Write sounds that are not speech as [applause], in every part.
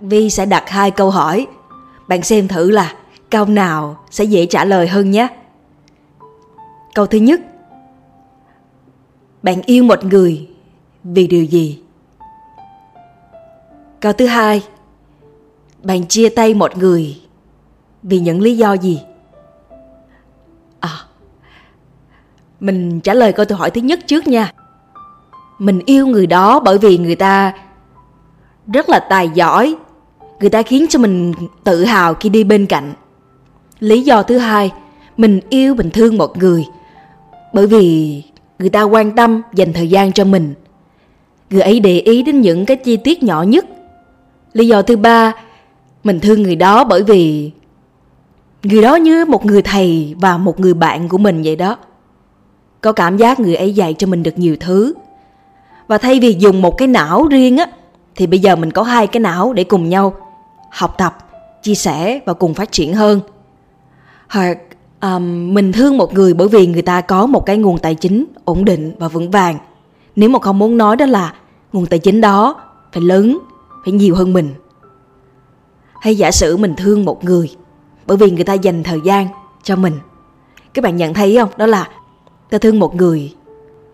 Vi sẽ đặt hai câu hỏi. Bạn xem thử là câu nào sẽ dễ trả lời hơn nhé. Câu thứ nhất. Bạn yêu một người vì điều gì? Câu thứ hai. Bạn chia tay một người vì những lý do gì? À, mình trả lời câu hỏi thứ nhất trước nha. Mình yêu người đó bởi vì người ta rất là tài giỏi, người ta khiến cho mình tự hào khi đi bên cạnh. Lý do thứ hai, mình yêu mình thương một người bởi vì người ta quan tâm dành thời gian cho mình. Người ấy để ý đến những cái chi tiết nhỏ nhất. Lý do thứ ba, mình thương người đó bởi vì người đó như một người thầy và một người bạn của mình vậy đó có cảm giác người ấy dạy cho mình được nhiều thứ và thay vì dùng một cái não riêng á thì bây giờ mình có hai cái não để cùng nhau học tập chia sẻ và cùng phát triển hơn. Hoặc um, mình thương một người bởi vì người ta có một cái nguồn tài chính ổn định và vững vàng. Nếu mà không muốn nói đó là nguồn tài chính đó phải lớn phải nhiều hơn mình. Hay giả sử mình thương một người bởi vì người ta dành thời gian cho mình. Các bạn nhận thấy không? Đó là ta thương một người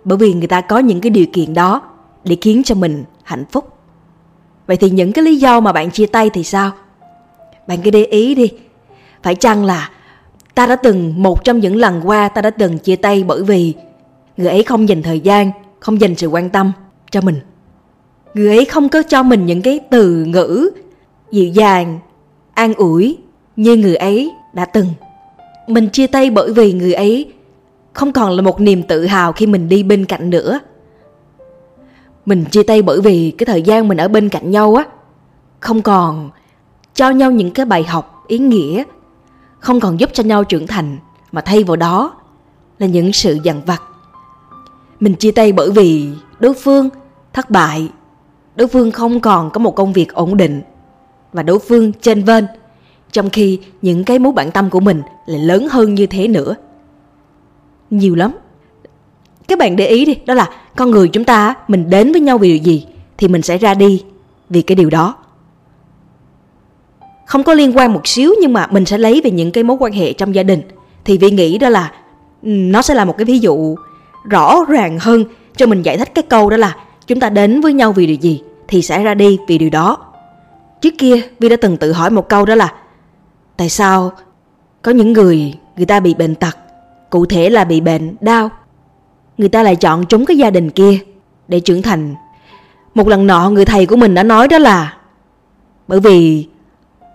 bởi vì người ta có những cái điều kiện đó để khiến cho mình hạnh phúc vậy thì những cái lý do mà bạn chia tay thì sao? Bạn cứ để ý đi. Phải chăng là ta đã từng, một trong những lần qua ta đã từng chia tay bởi vì người ấy không dành thời gian, không dành sự quan tâm cho mình. Người ấy không có cho mình những cái từ ngữ dịu dàng, an ủi như người ấy đã từng. Mình chia tay bởi vì người ấy không còn là một niềm tự hào khi mình đi bên cạnh nữa mình chia tay bởi vì cái thời gian mình ở bên cạnh nhau á, không còn cho nhau những cái bài học, ý nghĩa, không còn giúp cho nhau trưởng thành mà thay vào đó là những sự dằn vặt. Mình chia tay bởi vì đối phương thất bại, đối phương không còn có một công việc ổn định và đối phương trên vên trong khi những cái mối bạn tâm của mình lại lớn hơn như thế nữa. Nhiều lắm các bạn để ý đi, đó là con người chúng ta mình đến với nhau vì điều gì thì mình sẽ ra đi vì cái điều đó. Không có liên quan một xíu nhưng mà mình sẽ lấy về những cái mối quan hệ trong gia đình. Thì vi nghĩ đó là ừ, nó sẽ là một cái ví dụ rõ ràng hơn cho mình giải thích cái câu đó là chúng ta đến với nhau vì điều gì thì sẽ ra đi vì điều đó. Trước kia vi đã từng tự hỏi một câu đó là, tại sao có những người người ta bị bệnh tật, cụ thể là bị bệnh đau người ta lại chọn trúng cái gia đình kia để trưởng thành. Một lần nọ người thầy của mình đã nói đó là, bởi vì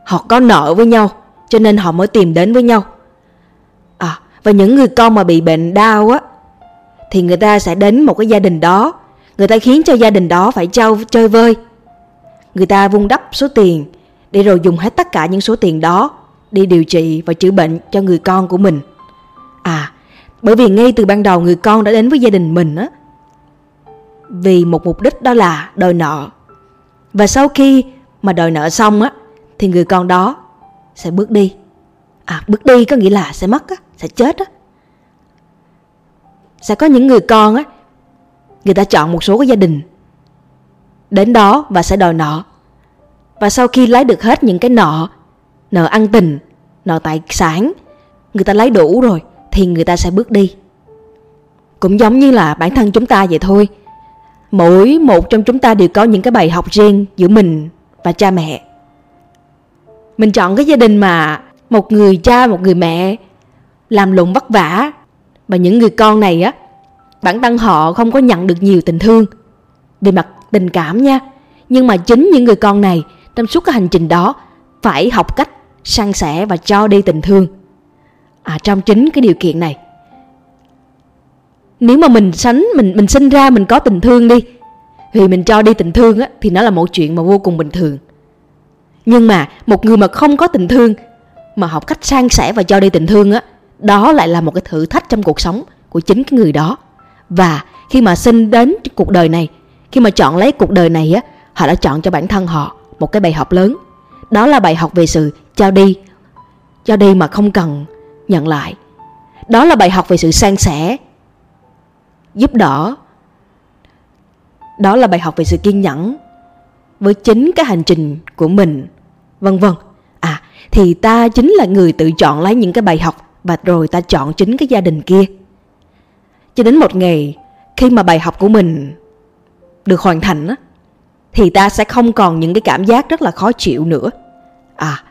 họ có nợ với nhau, cho nên họ mới tìm đến với nhau. À và những người con mà bị bệnh đau á, thì người ta sẽ đến một cái gia đình đó. Người ta khiến cho gia đình đó phải trao chơi vơi. Người ta vung đắp số tiền để rồi dùng hết tất cả những số tiền đó đi điều trị và chữa bệnh cho người con của mình. À bởi vì ngay từ ban đầu người con đã đến với gia đình mình á, vì một mục đích đó là đòi nợ. Và sau khi mà đòi nợ xong á, thì người con đó sẽ bước đi. À bước đi có nghĩa là sẽ mất á, sẽ chết á. Sẽ có những người con á, người ta chọn một số cái gia đình đến đó và sẽ đòi nợ. Và sau khi lấy được hết những cái nợ nợ ăn tình, nợ tài sản, người ta lấy đủ rồi thì người ta sẽ bước đi. Cũng giống như là bản thân chúng ta vậy thôi. Mỗi một trong chúng ta đều có những cái bài học riêng giữa mình và cha mẹ. Mình chọn cái gia đình mà một người cha, một người mẹ làm lụng vất vả và những người con này á, bản thân họ không có nhận được nhiều tình thương, về mặt tình cảm nha. Nhưng mà chính những người con này trong suốt cái hành trình đó phải học cách san sẻ và cho đi tình thương à, trong chính cái điều kiện này. Nếu mà mình sánh mình mình sinh ra mình có tình thương đi thì mình cho đi tình thương á thì nó là một chuyện mà vô cùng bình thường. Nhưng mà một người mà không có tình thương mà học cách san sẻ và cho đi tình thương á đó lại là một cái thử thách trong cuộc sống của chính cái người đó. Và khi mà sinh đến cuộc đời này khi mà chọn lấy cuộc đời này á họ đã chọn cho bản thân họ một cái bài học lớn. Đó là bài học về sự cho đi cho đi mà không cần nhận lại. Đó là bài học về sự san sẻ, giúp đỡ. Đó là bài học về sự kiên nhẫn với chính cái hành trình của mình, vân vân. À thì ta chính là người tự chọn lấy những cái bài học và rồi ta chọn chính cái gia đình kia. Cho đến một ngày khi mà bài học của mình được hoàn thành á, thì ta sẽ không còn những cái cảm giác rất là khó chịu nữa. À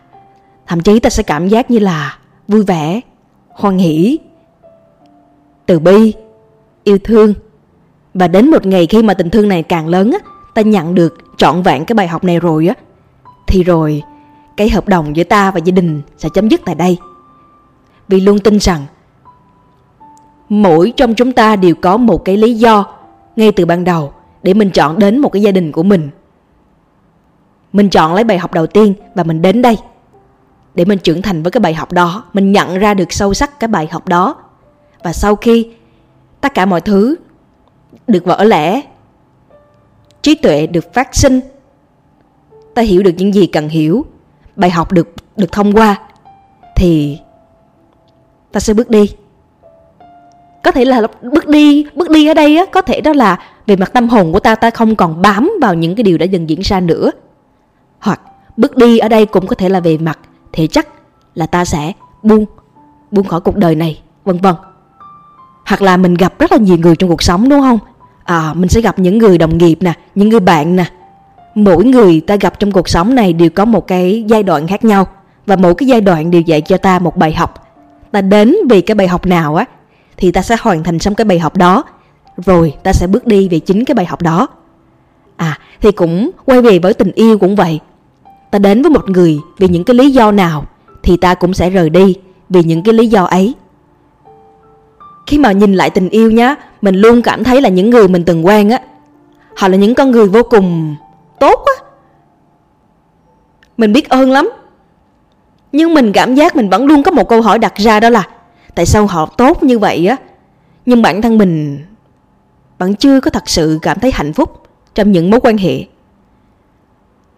thậm chí ta sẽ cảm giác như là vui vẻ, hoan hỷ. Từ bi, yêu thương. Và đến một ngày khi mà tình thương này càng lớn á, ta nhận được trọn vẹn cái bài học này rồi á, thì rồi cái hợp đồng giữa ta và gia đình sẽ chấm dứt tại đây. Vì luôn tin rằng mỗi trong chúng ta đều có một cái lý do ngay từ ban đầu để mình chọn đến một cái gia đình của mình. Mình chọn lấy bài học đầu tiên và mình đến đây để mình trưởng thành với cái bài học đó, mình nhận ra được sâu sắc cái bài học đó. Và sau khi tất cả mọi thứ được vỡ lẽ, trí tuệ được phát sinh, ta hiểu được những gì cần hiểu, bài học được được thông qua, thì ta sẽ bước đi. Có thể là bước đi bước đi ở đây á, có thể đó là về mặt tâm hồn của ta ta không còn bám vào những cái điều đã dần diễn ra nữa. Hoặc bước đi ở đây cũng có thể là về mặt thì chắc là ta sẽ buông buông khỏi cuộc đời này vân vân. Hoặc là mình gặp rất là nhiều người trong cuộc sống đúng không? À, mình sẽ gặp những người đồng nghiệp nè những người bạn nè. Mỗi người ta gặp trong cuộc sống này đều có một cái giai đoạn khác nhau. Và mỗi cái giai đoạn đều dạy cho ta một bài học. Ta đến vì cái bài học nào á thì ta sẽ hoàn thành xong cái bài học đó. Rồi ta sẽ bước đi về chính cái bài học đó. À thì cũng quay về với tình yêu cũng vậy ta đến với một người vì những cái lý do nào thì ta cũng sẽ rời đi vì những cái lý do ấy. Khi mà nhìn lại tình yêu nhá, mình luôn cảm thấy là những người mình từng quen á, họ là những con người vô cùng tốt á. Mình biết ơn lắm. Nhưng mình cảm giác mình vẫn luôn có một câu hỏi đặt ra đó là, tại sao họ tốt như vậy á? Nhưng bản thân mình vẫn chưa có thật sự cảm thấy hạnh phúc trong những mối quan hệ.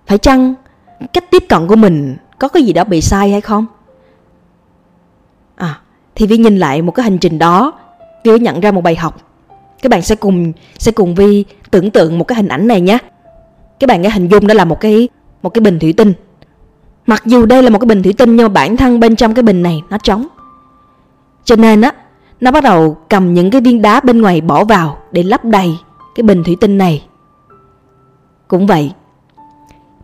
Phải chăng cách tiếp cận của mình có cái gì đó bị sai hay không? À thì vi nhìn lại một cái hành trình đó vi nhận ra một bài học. Các bạn sẽ cùng sẽ cùng vi tưởng tượng một cái hình ảnh này nhé. Các bạn cái hình dung đó là một cái một cái bình thủy tinh. Mặc dù đây là một cái bình thủy tinh, nhưng mà bản thân bên trong cái bình này nó trống. Cho nên á, nó bắt đầu cầm những cái viên đá bên ngoài bỏ vào để lấp đầy cái bình thủy tinh này. Cũng vậy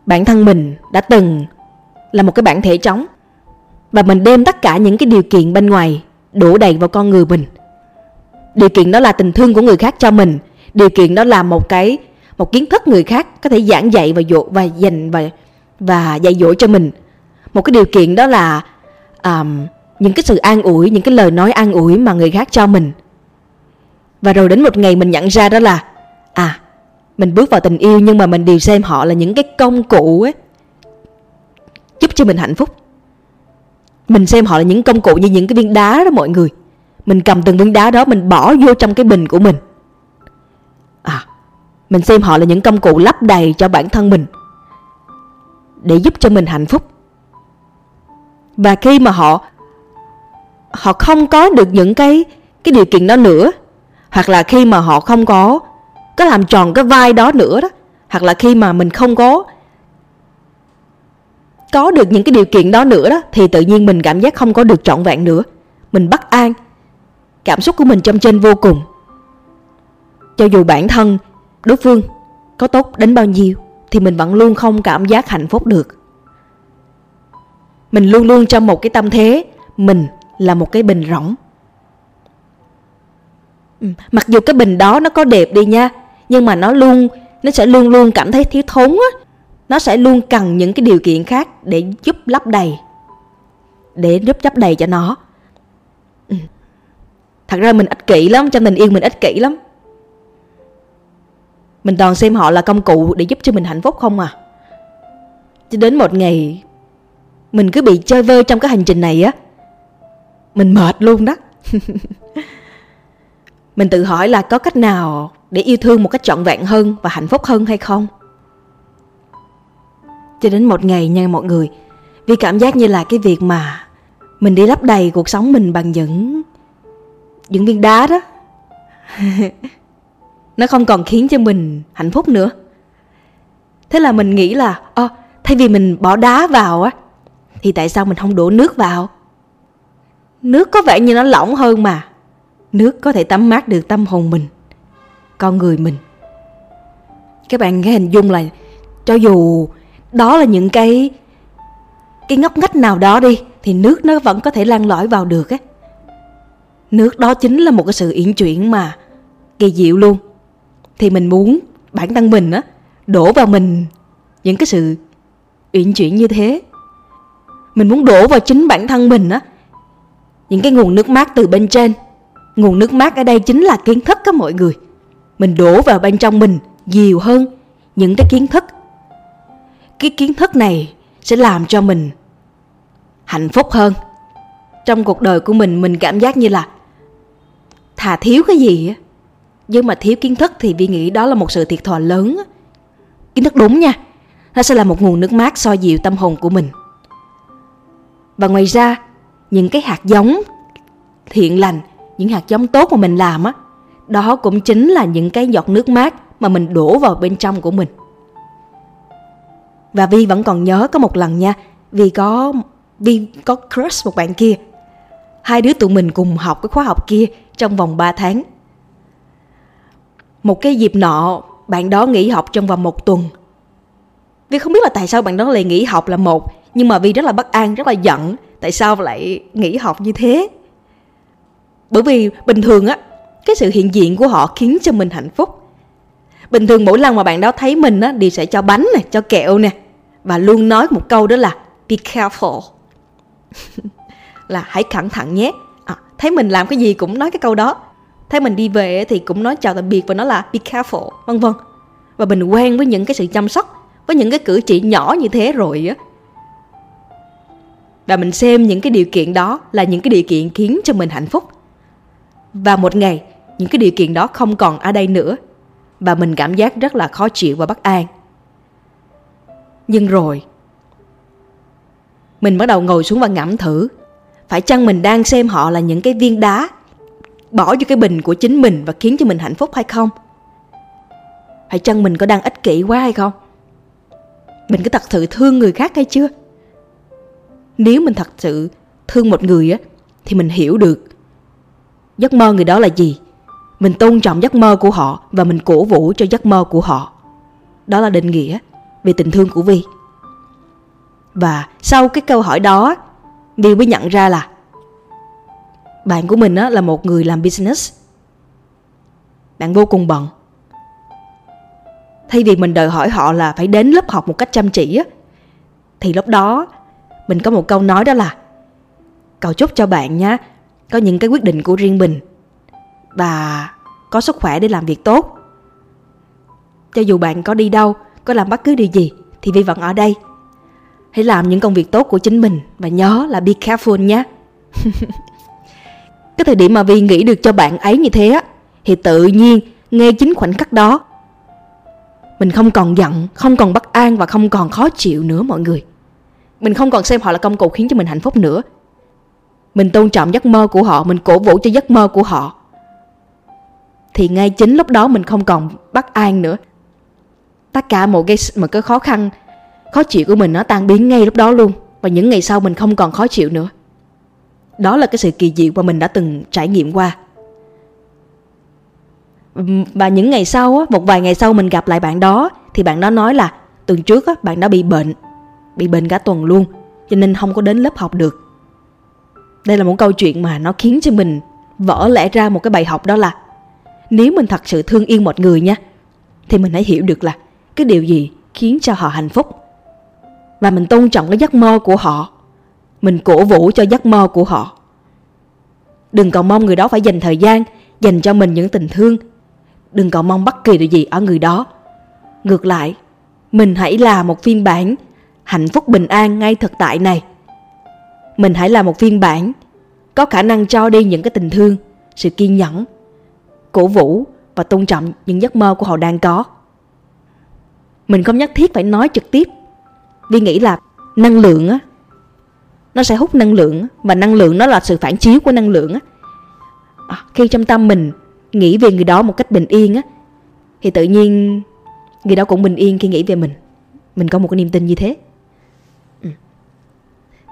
bản thân mình đã từng là một cái bản thể trống. Và mình đem tất cả những cái điều kiện bên ngoài đổ đầy vào con người mình. Điều kiện đó là tình thương của người khác cho mình. Điều kiện đó là một cái một kiến thức người khác có thể giảng dạy và dỗ và dành và và dạy dỗ cho mình. Một cái điều kiện đó là um, những cái sự an ủi những cái lời nói an ủi mà người khác cho mình. Và rồi đến một ngày mình nhận ra đó là à mình bước vào tình yêu nhưng mà mình đều xem họ là những cái công cụ ấy. Giúp cho mình hạnh phúc. Mình xem họ là những công cụ như những cái viên đá đó mọi người. Mình cầm từng viên đá đó, mình bỏ vô trong cái bình của mình. À mình xem họ là những công cụ lấp đầy cho bản thân mình để giúp cho mình hạnh phúc. Và khi mà họ họ không có được những cái cái điều kiện đó nữa, hoặc là khi mà họ không có có làm tròn cái vai đó nữa đó. Hoặc là khi mà mình không có có được những cái điều kiện đó nữa đó, thì tự nhiên mình cảm giác không có được trọn vẹn nữa. Mình bất an. Cảm xúc của mình trong trên vô cùng. Cho dù bản thân đối phương có tốt đến bao nhiêu, thì mình vẫn luôn không cảm giác hạnh phúc được. Mình luôn luôn trong một cái tâm thế, mình là một cái bình rỗng. Ừ, mặc dù cái bình đó nó có đẹp đi nha nhưng mà nó luôn, nó sẽ luôn luôn cảm thấy thiếu thốn á. Nó sẽ luôn cần những cái điều kiện khác để giúp lấp đầy, để giúp lấp đầy cho nó. Ừ. thật ra mình ích kỷ lắm, trong tình yêu mình ích kỷ lắm. Mình toàn xem họ là công cụ để giúp cho mình hạnh phúc không à. Cho đến một ngày, mình cứ bị chơi vơi trong cái hành trình này á. Mình mệt luôn đó. [laughs] mình tự hỏi là có cách nào để yêu thương một cách trọn vẹn hơn và hạnh phúc hơn hay không? Cho đến một ngày nha mọi người, vì cảm giác như là cái việc mà mình đi lấp đầy cuộc sống mình bằng những những viên đá đó, [laughs] nó không còn khiến cho mình hạnh phúc nữa. Thế là mình nghĩ là, ơ, thay vì mình bỏ đá vào á, thì tại sao mình không đổ nước vào? Nước có vẻ như nó lỏng hơn mà nước có thể tắm mát được tâm hồn mình, con người mình. Các bạn cái hình dung là cho dù đó là những cái cái ngóc ngách nào đó đi, thì nước nó vẫn có thể lan lõi vào được á. Nước đó chính là một cái sự yển chuyển mà kỳ diệu luôn. Thì mình muốn bản thân mình á, đổ vào mình những cái sự uyển chuyển như thế. Mình muốn đổ vào chính bản thân mình á, những cái nguồn nước mát từ bên trên nguồn nước mát ở đây chính là kiến thức các mọi người. Mình đổ vào bên trong mình nhiều hơn những cái kiến thức. Cái kiến thức này sẽ làm cho mình hạnh phúc hơn. Trong cuộc đời của mình mình cảm giác như là thà thiếu cái gì á. Nhưng mà thiếu kiến thức thì vi nghĩ đó là một sự thiệt thòi lớn kiến thức đúng nha, nó sẽ là một nguồn nước mát soi dịu tâm hồn của mình. Và ngoài ra, những cái hạt giống thiện lành những hạt giống tốt mà mình làm á đó cũng chính là những cái giọt nước mát mà mình đổ vào bên trong của mình. Và vi vẫn còn nhớ có một lần nha vì có vi có crush một bạn kia. Hai đứa tụi mình cùng học cái khóa học kia trong vòng 3 tháng. Một cái dịp nọ bạn đó nghỉ học trong vòng một tuần. Vi không biết là tại sao bạn đó lại nghỉ học là một Nhưng mà Vi rất là bất an, rất là giận Tại sao lại nghỉ học như thế. Bởi vì bình thường á Cái sự hiện diện của họ khiến cho mình hạnh phúc. Bình thường mỗi lần mà bạn đó thấy mình á Thì sẽ cho bánh nè, cho kẹo nè Và luôn nói một câu đó là Be careful. [laughs] Là hãy cẩn thận nhé. À, Thấy mình làm cái gì cũng nói cái câu đó. Thấy mình đi về thì cũng nói chào tạm biệt Và nói là be careful vân vân. Và mình quen với những cái sự chăm sóc với những cái cử chỉ nhỏ như thế rồi á. Và mình xem những cái điều kiện đó là những cái điều kiện khiến cho mình hạnh phúc và một ngày, những cái điều kiện đó không còn ở đây nữa. Và mình cảm giác rất là khó chịu và bất an. Nhưng rồi, mình bắt đầu ngồi xuống và ngẫm thử. Phải chăng mình đang xem họ là những cái viên đá bỏ vô cái bình của chính mình và khiến cho mình hạnh phúc hay không? Phải chăng mình có đang ích kỷ quá hay không? Mình có thật sự thương người khác hay chưa? Nếu mình thật sự thương một người á, thì mình hiểu được giấc mơ người đó là gì? Mình tôn trọng giấc mơ của họ và mình cổ vũ cho giấc mơ của họ. Đó là định nghĩa về tình thương của vi. Và sau cái câu hỏi đó, vi mới nhận ra là bạn của mình là một người làm business. Bạn vô cùng bận. Thay vì mình đòi hỏi họ là phải đến lớp học một cách chăm chỉ thì lúc đó mình có một câu nói đó là, cầu chúc cho bạn nhé có những cái quyết định của riêng mình và có sức khỏe để làm việc tốt. Cho dù bạn có đi đâu, có làm bất cứ điều gì, thì vi vẫn ở đây. Hãy làm những công việc tốt của chính mình và nhớ là be careful nhé. [laughs] Cái thời điểm mà vi nghĩ được cho bạn ấy như thế á, thì tự nhiên ngay chính khoảnh khắc đó, mình không còn giận, không còn bất an và không còn khó chịu nữa mọi người. Mình không còn xem họ là công cụ khiến cho mình hạnh phúc nữa mình tôn trọng giấc mơ của họ mình cổ vũ cho giấc mơ của họ. Thì ngay chính lúc đó mình không còn bất an nữa. Tất cả một cái một cái khó khăn khó chịu của mình nó tan biến ngay lúc đó luôn. Và những ngày sau mình không còn khó chịu nữa. Đó là cái sự kỳ diệu mà mình đã từng trải nghiệm qua. Và những ngày sau á, một vài ngày sau mình gặp lại bạn đó thì bạn đó nói là tuần trước á, bạn đó bị bệnh bị bệnh cả tuần luôn cho nên không có đến lớp học được đây là một câu chuyện mà nó khiến cho mình vỡ lẽ ra một cái bài học đó là nếu mình thật sự thương yêu một người nha, thì mình hãy hiểu được là cái điều gì khiến cho họ hạnh phúc. Và mình tôn trọng cái giấc mơ của họ. Mình cổ vũ cho giấc mơ của họ. Đừng còn mong người đó phải dành thời gian, dành cho mình những tình thương. Đừng còn mong bất kỳ điều gì ở người đó. Ngược lại, mình hãy là một phiên bản hạnh phúc bình an ngay thực tại này mình hãy là một phiên bản có khả năng cho đi những cái tình thương sự kiên nhẫn cổ vũ và tôn trọng những giấc mơ của họ đang có. Mình không nhất thiết phải nói trực tiếp vì nghĩ là năng lượng á nó sẽ hút năng lượng và năng lượng nó là sự phản chiếu của năng lượng á. À, khi trong tâm mình nghĩ về người đó một cách bình yên á thì tự nhiên người đó cũng bình yên khi nghĩ về mình. Mình có một cái niềm tin như thế. Ừ.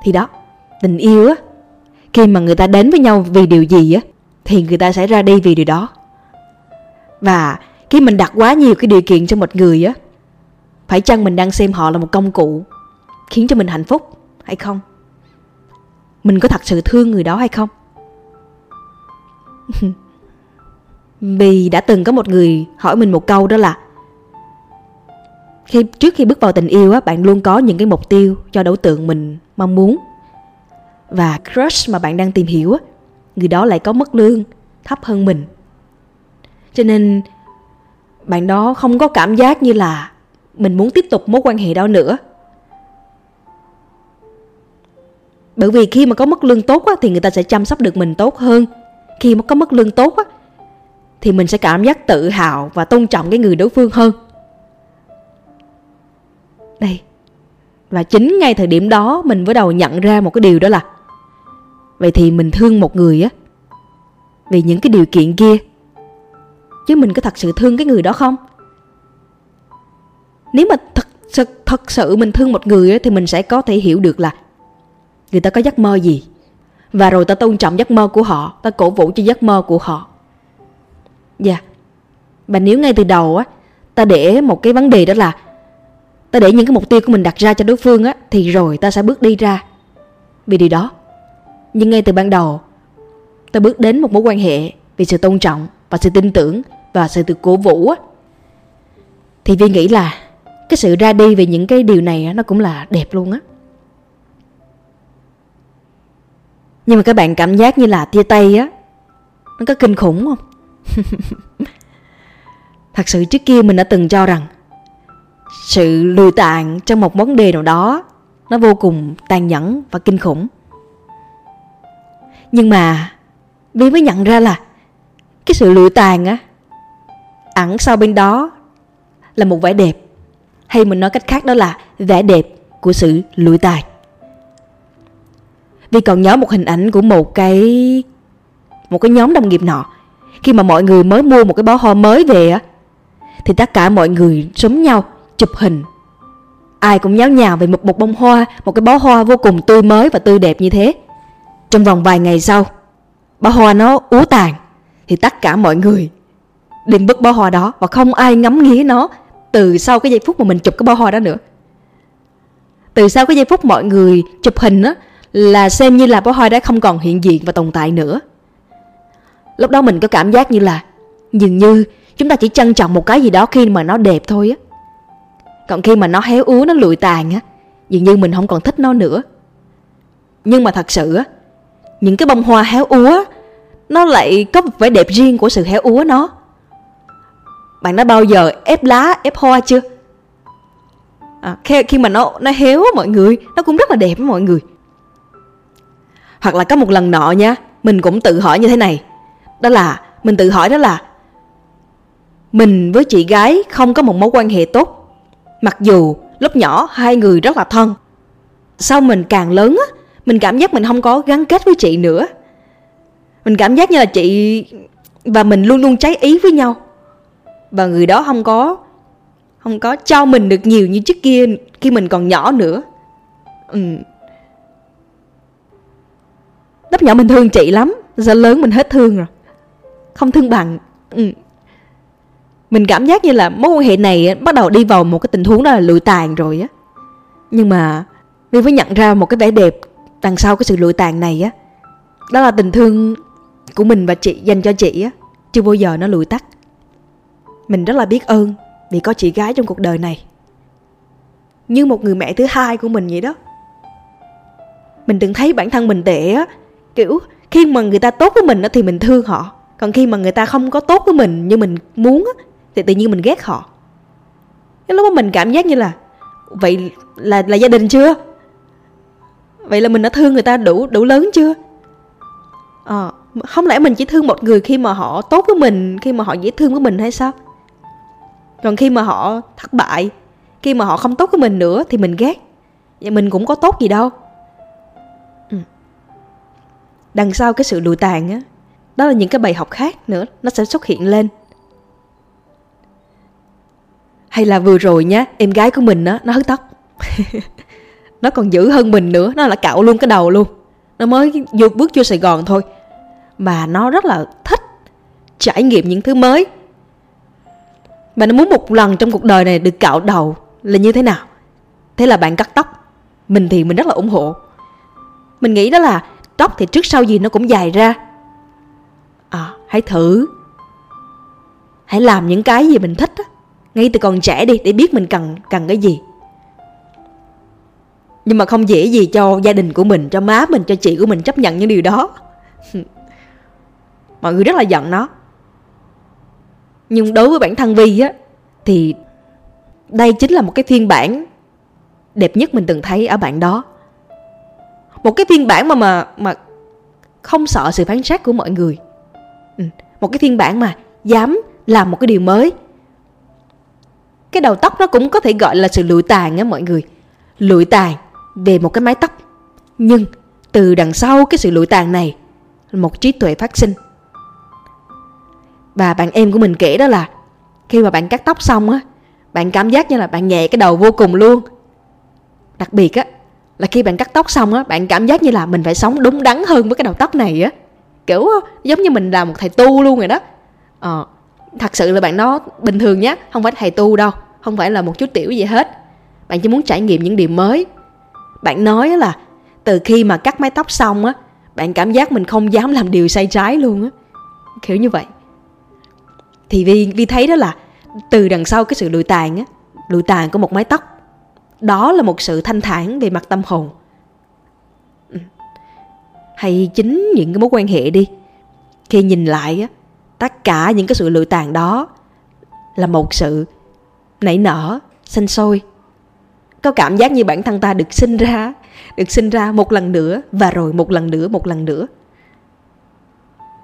thì đó tình yêu á. Khi mà người ta đến với nhau vì điều gì á, thì người ta sẽ ra đi vì điều đó. Và khi mình đặt quá nhiều cái điều kiện cho một người á, phải chăng mình đang xem họ là một công cụ khiến cho mình hạnh phúc hay không? Mình có thật sự thương người đó hay không? [laughs] Vì đã từng có một người hỏi mình một câu đó là, khi, trước khi bước vào tình yêu á, bạn luôn có những cái mục tiêu cho đối tượng mình mong muốn và crush mà bạn đang tìm hiểu á người đó lại có mức lương thấp hơn mình. Cho nên bạn đó không có cảm giác như là mình muốn tiếp tục mối quan hệ đó nữa. Bởi vì khi mà có mức lương tốt á, thì người ta sẽ chăm sóc được mình tốt hơn. Khi mà có mức lương tốt á, thì mình sẽ cảm giác tự hào và tôn trọng cái người đối phương hơn. Đây. Và chính ngay thời điểm đó mình mới đầu nhận ra một cái điều đó là vậy thì mình thương một người á vì những cái điều kiện kia. Chứ mình có thật sự thương cái người đó không? Nếu mà thật sự, thật sự mình thương một người á, thì mình sẽ có thể hiểu được là người ta có giấc mơ gì. Và rồi ta tôn trọng giấc mơ của họ ta cổ vũ cho giấc mơ của họ. Dạ. Yeah. và nếu ngay từ đầu á ta để một cái vấn đề đó là ta để những cái mục tiêu của mình đặt ra cho đối phương á thì rồi ta sẽ bước đi ra. Vì điều đó nhưng ngay từ ban đầu, tôi bước đến một mối quan hệ vì sự tôn trọng và sự tin tưởng và sự tự cổ vũ thì vi nghĩ là cái sự ra đi về những cái điều này nó cũng là đẹp luôn á. Nhưng mà các bạn cảm giác như là tia tay á, nó có kinh khủng không? [laughs] Thật sự trước kia mình đã từng cho rằng sự lùi tàn trong một vấn đề nào đó nó vô cùng tàn nhẫn và kinh khủng nhưng mà vi mới nhận ra là cái sự lụi tàn á, ẩn sau bên đó là một vẻ đẹp. Hay mình nói cách khác đó là vẻ đẹp của sự lụi tàn. Vì còn nhớ một hình ảnh của một cái một cái nhóm đồng nghiệp nọ. Khi mà mọi người mới mua một cái bó hoa mới về á, thì tất cả mọi người súng nhau, chụp hình. Ai cũng nháo nhào về một một bông hoa, một cái bó hoa vô cùng tươi mới và tươi đẹp như thế trong vòng vài ngày sau, bó hoa nó úa tàn, thì tất cả mọi người đem bức bó hoa đó và không ai ngắm nghía nó từ sau cái giây phút mà mình chụp cái bó hoa đó nữa. Từ sau cái giây phút mọi người chụp hình á, là xem như là bó hoa đó không còn hiện diện và tồn tại nữa. Lúc đó mình có cảm giác như là dường như chúng ta chỉ trân trọng một cái gì đó khi mà nó đẹp thôi á. Còn khi mà nó héo úa nó lụi tàn á, dường như mình không còn thích nó nữa. Nhưng mà thật sự á những cái bông hoa héo úa nó lại có một vẻ đẹp riêng của sự héo úa nó. Bạn đã bao giờ ép lá ép hoa chưa? À, khi, khi mà nó nó héo mọi người nó cũng rất là đẹp với mọi người. Hoặc là có một lần nọ nha mình cũng tự hỏi như thế này. Đó là mình tự hỏi đó là mình với chị gái không có một mối quan hệ tốt. Mặc dù lúc nhỏ hai người rất là thân sau mình càng lớn á mình cảm giác mình không có gắn kết với chị nữa. Mình cảm giác như là chị và mình luôn luôn trái ý với nhau. Và người đó không có không có cho mình được nhiều như trước kia khi mình còn nhỏ nữa. Ừ. lúc nhỏ mình thương chị lắm, giờ lớn mình hết thương rồi. Không thương bằng. Ừ. mình cảm giác như là mối quan hệ này bắt đầu đi vào một cái tình huống đó là lụi tàn rồi á. Nhưng mà vì mới nhận ra một cái vẻ đẹp đằng sau cái sự lụi tàn này á, đó là tình thương của mình và chị, dành cho chị á, chưa bao giờ nó lụi tắt. Mình rất là biết ơn vì có chị gái trong cuộc đời này. Như một người mẹ thứ hai của mình vậy đó. Mình từng thấy bản thân mình tệ á, kiểu khi mà người ta tốt với mình á thì mình thương họ, còn khi mà người ta không có tốt với mình như mình muốn á, thì tự nhiên mình ghét họ. Cái lúc đó mình cảm giác như là, vậy là là gia đình chưa? Vậy là mình đã thương người ta đủ đủ lớn chưa? À, không lẽ mình chỉ thương một người khi mà họ tốt với mình khi mà họ dễ thương với mình hay sao? Còn khi mà họ thất bại khi mà họ không tốt với mình nữa thì mình ghét. Vậy mình cũng có tốt gì đâu. Ừ. đằng sau cái sự lùi tàn á đó là những cái bài học khác nữa nó sẽ xuất hiện lên. Hay là vừa rồi nhá em gái của mình á nó hớt tóc. [laughs] nó còn dữ hơn mình nữa. Nó là cạo luôn cái đầu luôn. Nó mới vượt bước vô sài gòn thôi. Mà nó rất là thích trải nghiệm những thứ mới. Mà nó muốn một lần trong cuộc đời này được cạo đầu là như thế nào? Thế là bạn cắt tóc. Mình thì mình rất là ủng hộ. Mình nghĩ đó là tóc thì trước sau gì nó cũng dài ra. À hãy thử. Hãy làm những cái gì mình thích á. Ngay từ còn trẻ đi, để biết mình cần cần cái gì nhưng mà không dễ gì cho gia đình của mình, cho má mình, cho chị của mình chấp nhận những điều đó. [laughs] Mọi người rất là giận nó. Nhưng đối với bản thân vi á, thì đây chính là một cái phiên bản đẹp nhất mình từng thấy ở bạn đó. Một cái phiên bản mà mà mà không sợ sự phán xét của mọi người. Ừ. một cái phiên bản mà dám làm một cái điều mới. Cái đầu tóc nó cũng có thể gọi là sự lụi tàn á mọi người. Lụi tàn về một cái mái tóc. Nhưng từ đằng sau cái sự lụi tàn này, một trí tuệ phát sinh. Và bạn em của mình kể đó là, khi mà bạn cắt tóc xong á, bạn cảm giác như là bạn nhẹ cái đầu vô cùng luôn. Đặc biệt á, là khi bạn cắt tóc xong á, bạn cảm giác như là mình phải sống đúng đắn hơn với cái đầu tóc này á. Kiểu, giống như mình là một thầy tu luôn rồi đó. Ờ thật sự là bạn đó bình thường nhé không phải thầy tu đâu, không phải là một chút tiểu gì hết. Bạn chỉ muốn trải nghiệm những điều mới bạn nói là, từ khi mà cắt mái tóc xong á, bạn cảm giác mình không dám làm điều sai trái luôn á. Kiểu như vậy. Thì vi vi thấy đó là từ đằng sau cái sự lụi tàn á, lụi tàn của một mái tóc, đó là một sự thanh thản về mặt tâm hồn. Ừ. Hay chính những cái mối quan hệ đi. Khi nhìn lại á, tất cả những cái sự lụi tàn đó là một sự nảy nở, sinh sôi có cảm giác như bản thân ta được sinh ra, được sinh ra một lần nữa và rồi một lần nữa, một lần nữa.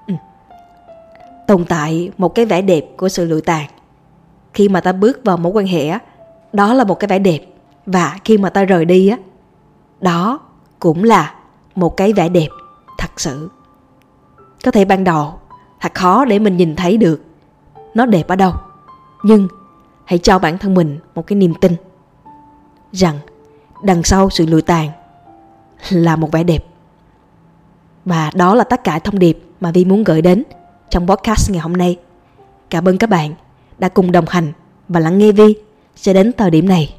Ừ. tồn tại một cái vẻ đẹp của sự lụi tàn. Khi mà ta bước vào mối quan hệ đó là một cái vẻ đẹp. Và khi mà ta rời đi á, đó cũng là một cái vẻ đẹp, thật sự. Có thể ban đầu, thật khó để mình nhìn thấy được. Nó đẹp ở đâu? Nhưng hãy cho bản thân mình một cái niềm tin rằng đằng sau sự lụi tàn là một vẻ đẹp. Và đó là tất cả thông điệp mà vi muốn gửi đến trong podcast ngày hôm nay. Cảm ơn các bạn đã cùng đồng hành và lắng nghe vi cho đến thời điểm này.